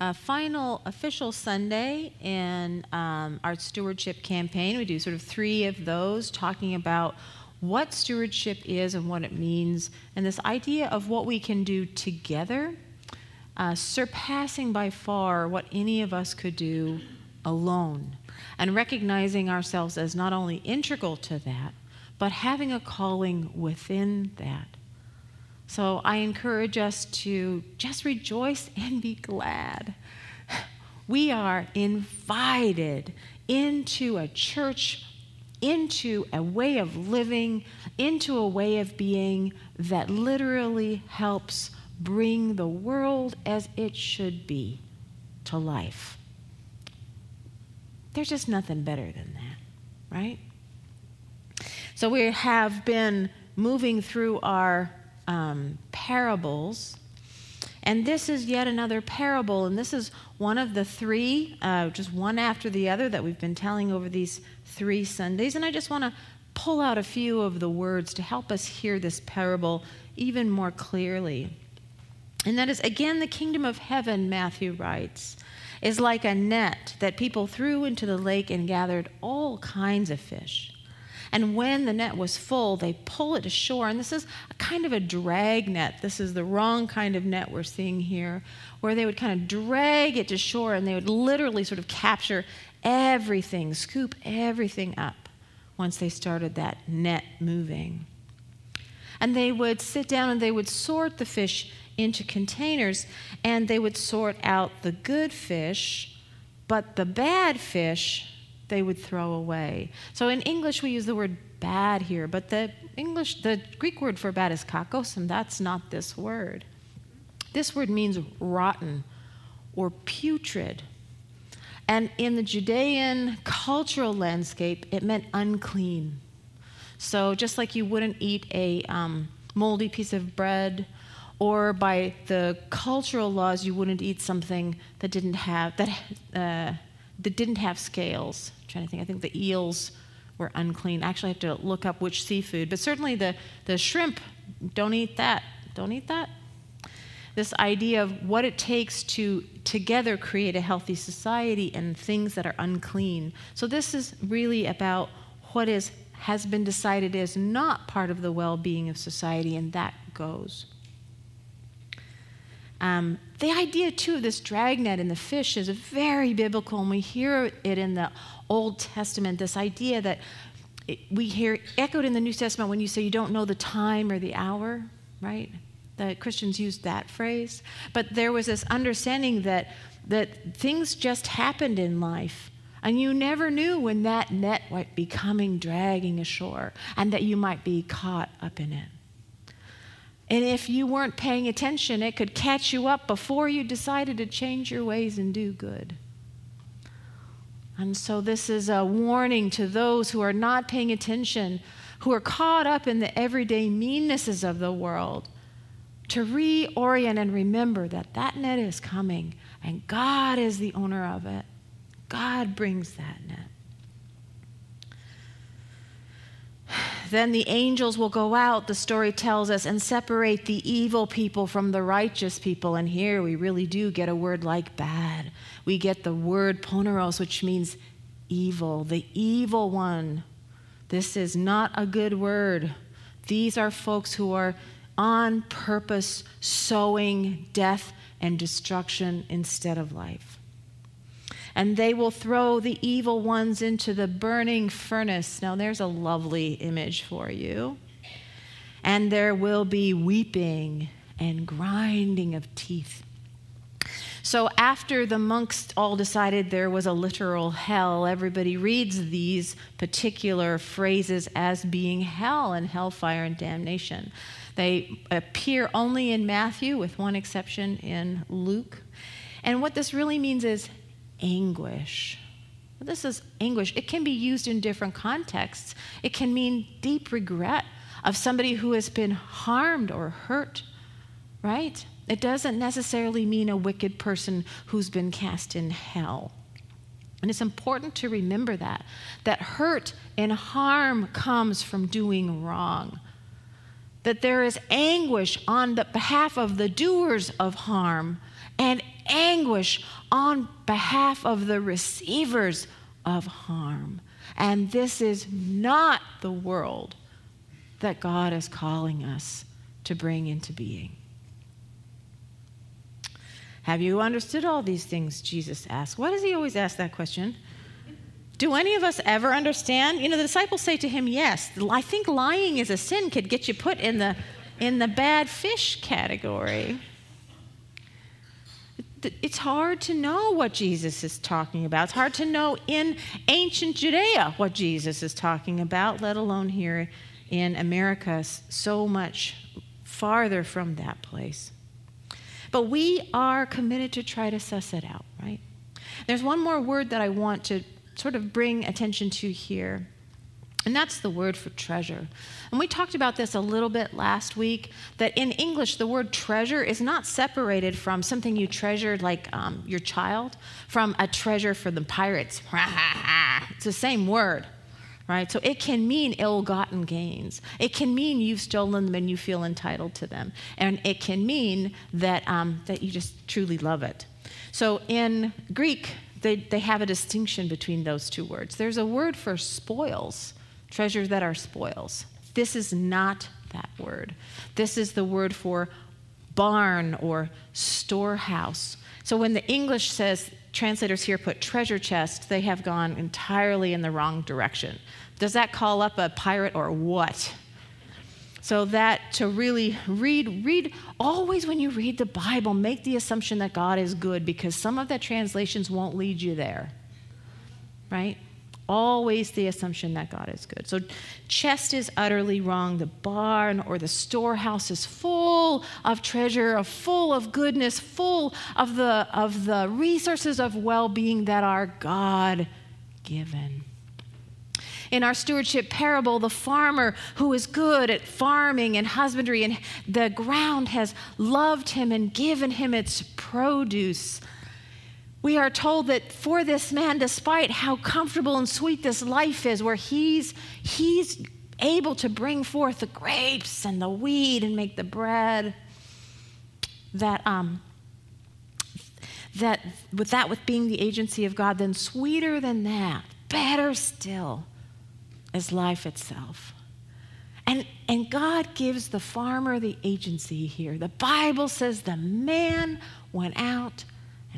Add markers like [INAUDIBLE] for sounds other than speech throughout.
uh, final official Sunday in um, our stewardship campaign. We do sort of three of those talking about what stewardship is and what it means, and this idea of what we can do together, uh, surpassing by far what any of us could do alone, and recognizing ourselves as not only integral to that, but having a calling within that. So I encourage us to just rejoice and be glad. [LAUGHS] We are invited into a church, into a way of living, into a way of being that literally helps bring the world as it should be to life. There's just nothing better than that, right? So we have been moving through our um, parables. And this is yet another parable, and this is one of the three, uh, just one after the other, that we've been telling over these three Sundays. And I just want to pull out a few of the words to help us hear this parable even more clearly. And that is, again, the kingdom of heaven, Matthew writes, is like a net that people threw into the lake and gathered all kinds of fish. And when the net was full, they pull it ashore. And this is a kind of a drag net. This is the wrong kind of net we're seeing here, where they would kind of drag it to shore and they would literally sort of capture everything, scoop everything up once they started that net moving. And they would sit down and they would sort the fish into containers and they would sort out the good fish, but the bad fish they would throw away. So in English, we use the word bad here, but the English, the Greek word for bad is kakos, and that's not this word. This word means rotten or putrid. And in the Judean cultural landscape, it meant unclean. So just like you wouldn't eat a um, moldy piece of bread, or by the cultural laws, you wouldn't eat something that didn't have that uh, that didn't have scales. I'm trying to think, I think the eels were unclean. Actually, I have to look up which seafood, but certainly the, the shrimp, don't eat that. Don't eat that. This idea of what it takes to together create a healthy society and things that are unclean. So, this is really about what is, has been decided is not part of the well being of society, and that goes. Um, the idea, too, of this dragnet and the fish is very biblical, and we hear it in the Old Testament this idea that it, we hear echoed in the New Testament when you say you don't know the time or the hour, right? The Christians used that phrase. But there was this understanding that, that things just happened in life. And you never knew when that net might be coming dragging ashore and that you might be caught up in it. And if you weren't paying attention, it could catch you up before you decided to change your ways and do good. And so, this is a warning to those who are not paying attention, who are caught up in the everyday meannesses of the world, to reorient and remember that that net is coming and God is the owner of it. God brings that net. Then the angels will go out, the story tells us, and separate the evil people from the righteous people. And here we really do get a word like bad. We get the word poneros, which means evil, the evil one. This is not a good word. These are folks who are on purpose sowing death and destruction instead of life and they will throw the evil ones into the burning furnace. Now, there's a lovely image for you. And there will be weeping and grinding of teeth. So, after the monks all decided there was a literal hell, everybody reads these particular phrases as being hell and hellfire and damnation. They appear only in Matthew, with one exception in Luke. And what this really means is anguish. This is anguish. It can be used in different contexts. It can mean deep regret of somebody who has been harmed or hurt, right? It doesn't necessarily mean a wicked person who's been cast in hell. And it's important to remember that that hurt and harm comes from doing wrong. That there is anguish on the behalf of the doers of harm and anguish on behalf of the receivers of harm. And this is not the world that God is calling us to bring into being. Have you understood all these things? Jesus asked. Why does he always ask that question? Do any of us ever understand? You know, the disciples say to him, Yes. I think lying is a sin could get you put in the, in the bad fish category it's hard to know what Jesus is talking about. It's hard to know in ancient Judea what Jesus is talking about, let alone here in America, so much farther from that place. But we are committed to try to suss it out, right? There's one more word that I want to sort of bring attention to here. And that's the word for treasure. And we talked about this a little bit last week that in English, the word treasure is not separated from something you treasured, like um, your child, from a treasure for the pirates. [LAUGHS] it's the same word, right? So it can mean ill gotten gains. It can mean you've stolen them and you feel entitled to them. And it can mean that, um, that you just truly love it. So in Greek, they, they have a distinction between those two words. There's a word for spoils treasures that are spoils. This is not that word. This is the word for barn or storehouse. So when the English says, translators here put treasure chest, they have gone entirely in the wrong direction. Does that call up a pirate or what? So that to really read, read always when you read the Bible, make the assumption that God is good because some of the translations won't lead you there. Right? Always the assumption that God is good. So, chest is utterly wrong. The barn or the storehouse is full of treasure, full of goodness, full of the, of the resources of well being that are God given. In our stewardship parable, the farmer who is good at farming and husbandry, and the ground has loved him and given him its produce we are told that for this man, despite how comfortable and sweet this life is, where he's, he's able to bring forth the grapes and the wheat and make the bread, that, um, that with that, with being the agency of God, then sweeter than that, better still, is life itself. And, and God gives the farmer the agency here. The Bible says the man went out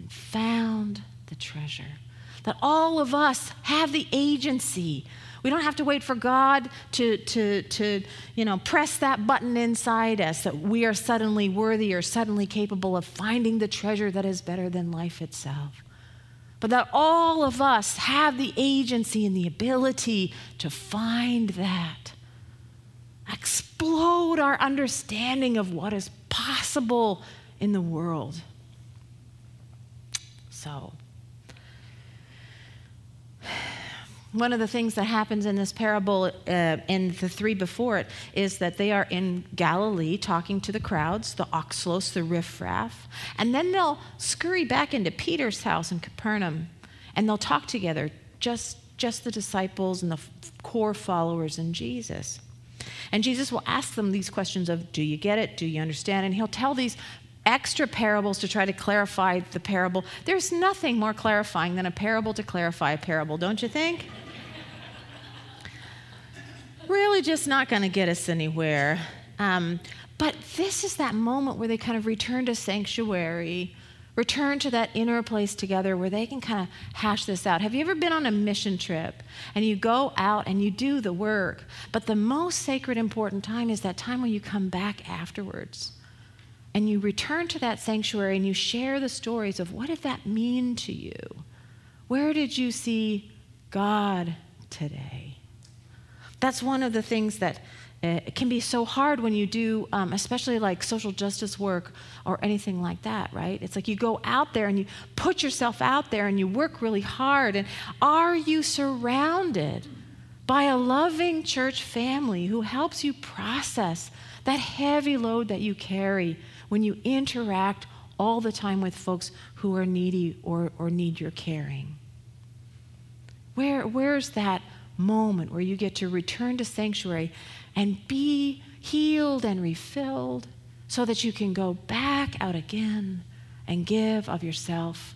found the treasure. That all of us have the agency. We don't have to wait for God to, to, to you know, press that button inside us that we are suddenly worthy or suddenly capable of finding the treasure that is better than life itself. But that all of us have the agency and the ability to find that. Explode our understanding of what is possible in the world. So, one of the things that happens in this parable uh, in the three before it is that they are in Galilee talking to the crowds, the ochlos, the riffraff, and then they'll scurry back into Peter's house in Capernaum and they'll talk together, just, just the disciples and the core followers in Jesus. And Jesus will ask them these questions of, Do you get it? Do you understand? And he'll tell these extra parables to try to clarify the parable. There's nothing more clarifying than a parable to clarify a parable, don't you think? really just not going to get us anywhere. Um, but this is that moment where they kind of return to sanctuary, return to that inner place together where they can kind of hash this out. Have you ever been on a mission trip and you go out and you do the work, but the most sacred, important time is that time when you come back afterwards? And you return to that sanctuary and you share the stories of what did that mean to you? Where did you see God today? That's one of the things that it can be so hard when you do, um, especially like social justice work or anything like that, right? It's like you go out there and you put yourself out there and you work really hard. And are you surrounded by a loving church family who helps you process that heavy load that you carry when you interact all the time with folks who are needy or, or need your caring? Where, where's that moment where you get to return to sanctuary and be healed and refilled so that you can go back out again and give of yourself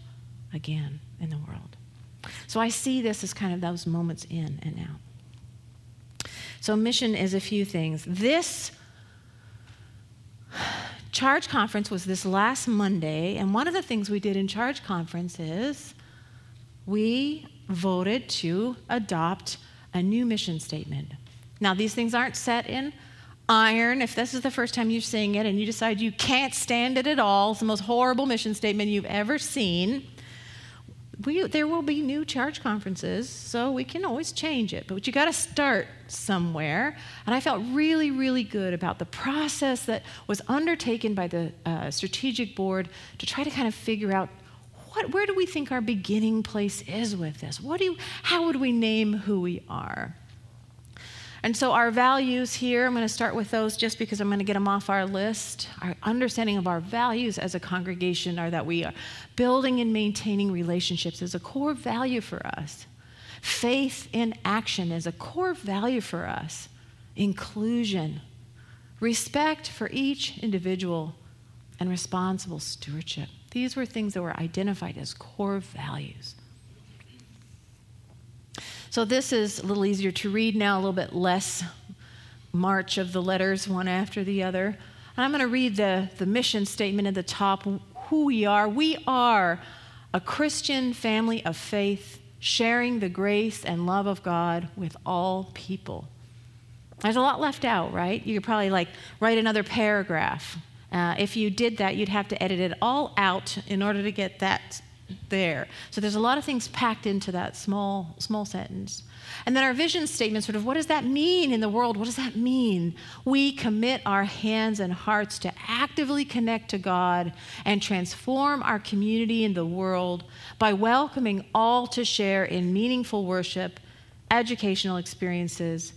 again in the world? So I see this as kind of those moments in and out. So, mission is a few things. This charge conference was this last Monday, and one of the things we did in charge conference is we voted to adopt a new mission statement. Now, these things aren't set in iron. If this is the first time you're seeing it and you decide you can't stand it at all, it's the most horrible mission statement you've ever seen. We, there will be new charge conferences, so we can always change it. But you got to start somewhere. And I felt really, really good about the process that was undertaken by the uh, strategic board to try to kind of figure out what, where do we think our beginning place is with this? What do you, how would we name who we are? And so, our values here, I'm going to start with those just because I'm going to get them off our list. Our understanding of our values as a congregation are that we are building and maintaining relationships is a core value for us. Faith in action is a core value for us. Inclusion, respect for each individual, and responsible stewardship. These were things that were identified as core values. So this is a little easier to read now, a little bit less march of the letters one after the other. And I'm going to read the, the mission statement at the top who we are. We are a Christian family of faith, sharing the grace and love of God with all people. There's a lot left out, right? You could probably like write another paragraph uh, if you did that, you'd have to edit it all out in order to get that there. So there's a lot of things packed into that small, small sentence. And then our vision statement sort of what does that mean in the world? What does that mean? We commit our hands and hearts to actively connect to God and transform our community and the world by welcoming all to share in meaningful worship, educational experiences,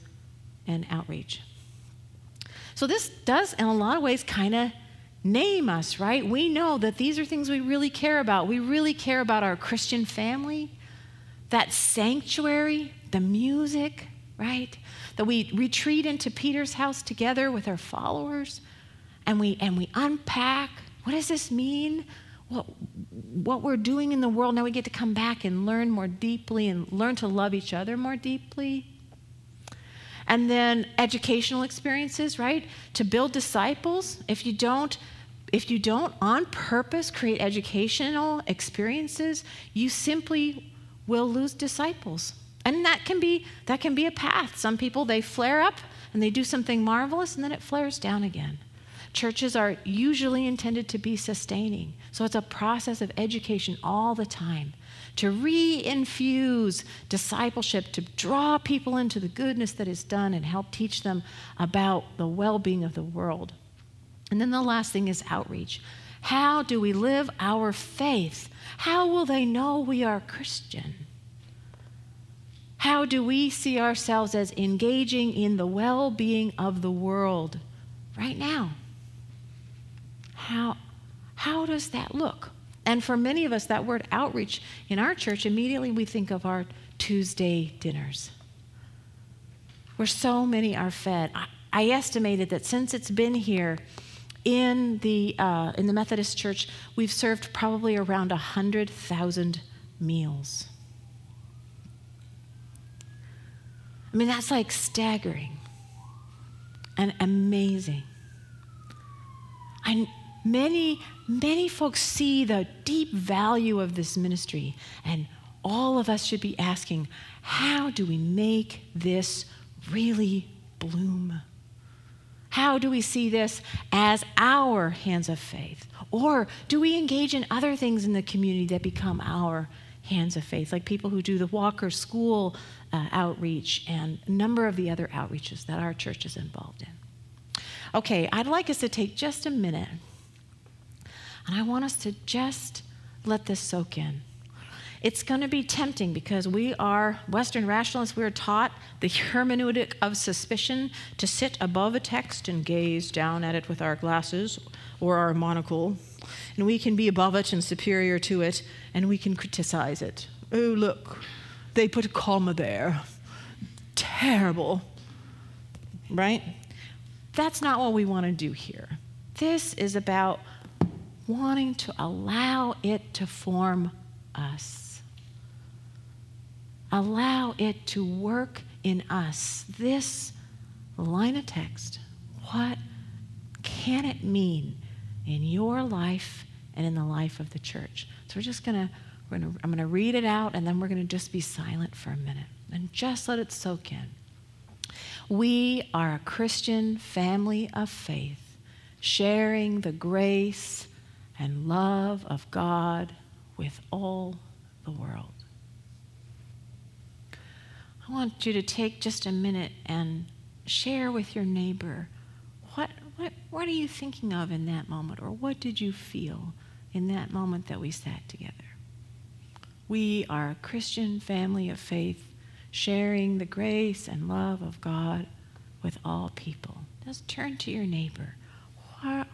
and outreach. So this does, in a lot of ways, kind of name us, right? We know that these are things we really care about. We really care about our Christian family, that sanctuary, the music, right? That we retreat into Peter's house together with our followers and we and we unpack what does this mean? What, what we're doing in the world. Now we get to come back and learn more deeply and learn to love each other more deeply. And then educational experiences, right? To build disciples. If you don't if you don't on purpose create educational experiences, you simply will lose disciples. And that can be that can be a path. Some people they flare up and they do something marvelous and then it flares down again. Churches are usually intended to be sustaining. So it's a process of education all the time to reinfuse discipleship, to draw people into the goodness that is done and help teach them about the well being of the world. And then the last thing is outreach. How do we live our faith? How will they know we are Christian? How do we see ourselves as engaging in the well being of the world right now? How, how does that look? And for many of us, that word outreach in our church, immediately we think of our Tuesday dinners, where so many are fed. I, I estimated that since it's been here, in the, uh, in the Methodist Church, we've served probably around 100,000 meals. I mean, that's like staggering and amazing. And many, many folks see the deep value of this ministry, and all of us should be asking how do we make this really bloom? How do we see this as our hands of faith? Or do we engage in other things in the community that become our hands of faith, like people who do the Walker School uh, outreach and a number of the other outreaches that our church is involved in. Okay, I'd like us to take just a minute and I want us to just let this soak in. It's going to be tempting because we are Western rationalists. We are taught the [LAUGHS] hermeneutic of suspicion to sit above a text and gaze down at it with our glasses or our monocle. And we can be above it and superior to it, and we can criticize it. Oh, look, they put a comma there. Terrible. Right? That's not what we want to do here. This is about wanting to allow it to form us allow it to work in us. This line of text, what can it mean in your life and in the life of the church? So we're just going to, I'm going to read it out and then we're going to just be silent for a minute and just let it soak in. We are a Christian family of faith, sharing the grace and love of God with all the world. I want you to take just a minute and share with your neighbor what, what, what are you thinking of in that moment, or what did you feel in that moment that we sat together? We are a Christian family of faith, sharing the grace and love of God with all people. Just turn to your neighbor. Where,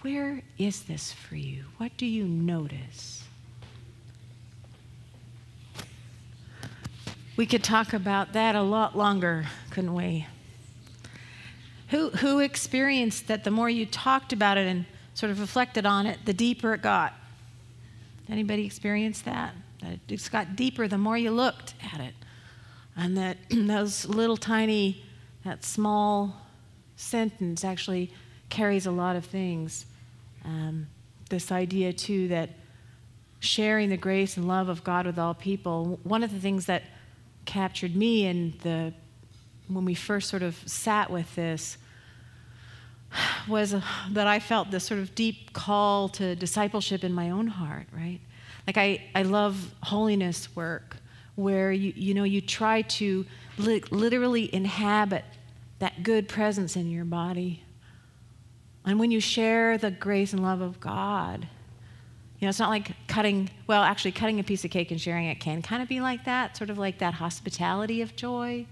where is this for you? What do you notice? We could talk about that a lot longer, couldn't we? Who, who experienced that the more you talked about it and sort of reflected on it, the deeper it got? Anybody experienced that? That it just got deeper the more you looked at it. And that [CLEARS THROAT] those little tiny, that small sentence actually carries a lot of things. Um, this idea, too, that sharing the grace and love of God with all people, one of the things that captured me and the when we first sort of sat with this was uh, that I felt this sort of deep call to discipleship in my own heart, right? Like I, I love holiness work where you, you know you try to li- literally inhabit that good presence in your body. And when you share the grace and love of God, you know, it's not like cutting, well, actually, cutting a piece of cake and sharing it can kind of be like that, sort of like that hospitality of joy.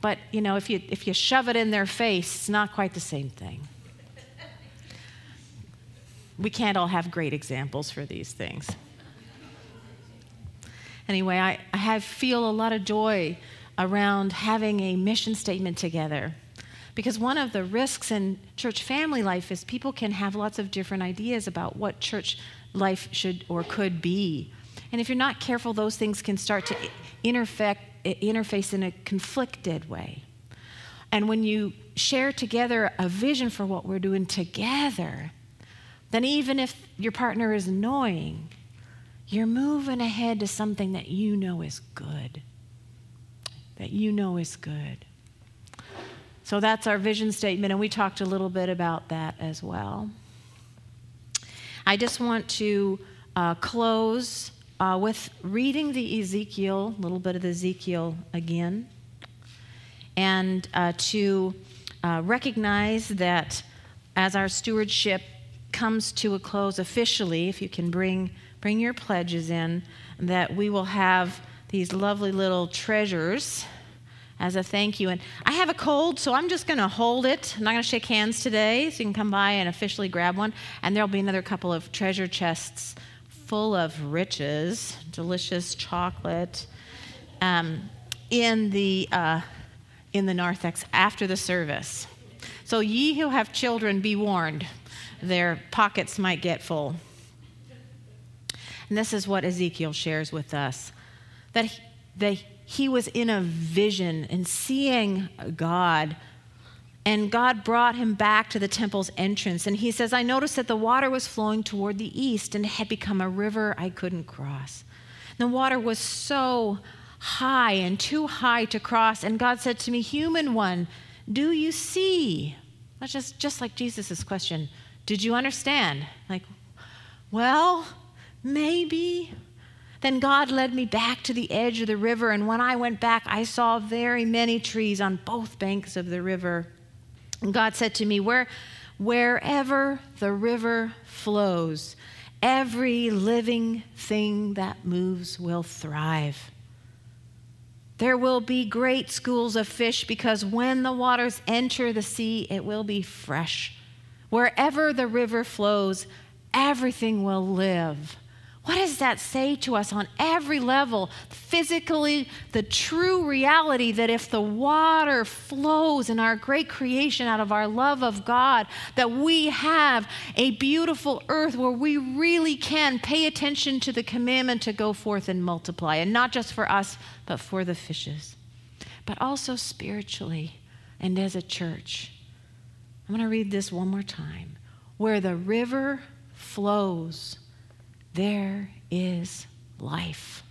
But, you know, if you, if you shove it in their face, it's not quite the same thing. We can't all have great examples for these things. Anyway, I, I have, feel a lot of joy around having a mission statement together because one of the risks in church family life is people can have lots of different ideas about what church life should or could be. And if you're not careful, those things can start to interface in a conflicted way. And when you share together a vision for what we're doing together, then even if your partner is annoying, you're moving ahead to something that you know is good. That you know is good. So that's our vision statement, and we talked a little bit about that as well. I just want to uh, close uh, with reading the Ezekiel, a little bit of the Ezekiel again, and uh, to uh, recognize that as our stewardship comes to a close officially, if you can bring, bring your pledges in, that we will have these lovely little treasures as a thank you. And I have a cold, so I'm just going to hold it. I'm not going to shake hands today, so you can come by and officially grab one. And there'll be another couple of treasure chests full of riches, delicious chocolate, um, in the uh, in the narthex after the service. So ye who have children, be warned; their pockets might get full. And this is what Ezekiel shares with us: that he, they he was in a vision and seeing God. And God brought him back to the temple's entrance. And he says, I noticed that the water was flowing toward the east and had become a river I couldn't cross. The water was so high and too high to cross. And God said to me, Human one, do you see? That's just, just like Jesus' question Did you understand? Like, well, maybe. Then God led me back to the edge of the river, and when I went back, I saw very many trees on both banks of the river. And God said to me, Where, Wherever the river flows, every living thing that moves will thrive. There will be great schools of fish because when the waters enter the sea, it will be fresh. Wherever the river flows, everything will live. What does that say to us on every level? Physically, the true reality that if the water flows in our great creation out of our love of God, that we have a beautiful earth where we really can pay attention to the commandment to go forth and multiply, and not just for us, but for the fishes, but also spiritually and as a church. I'm going to read this one more time. Where the river flows, there is life.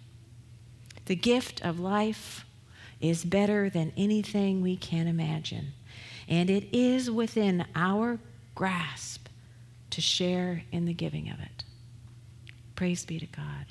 The gift of life is better than anything we can imagine, and it is within our grasp to share in the giving of it. Praise be to God.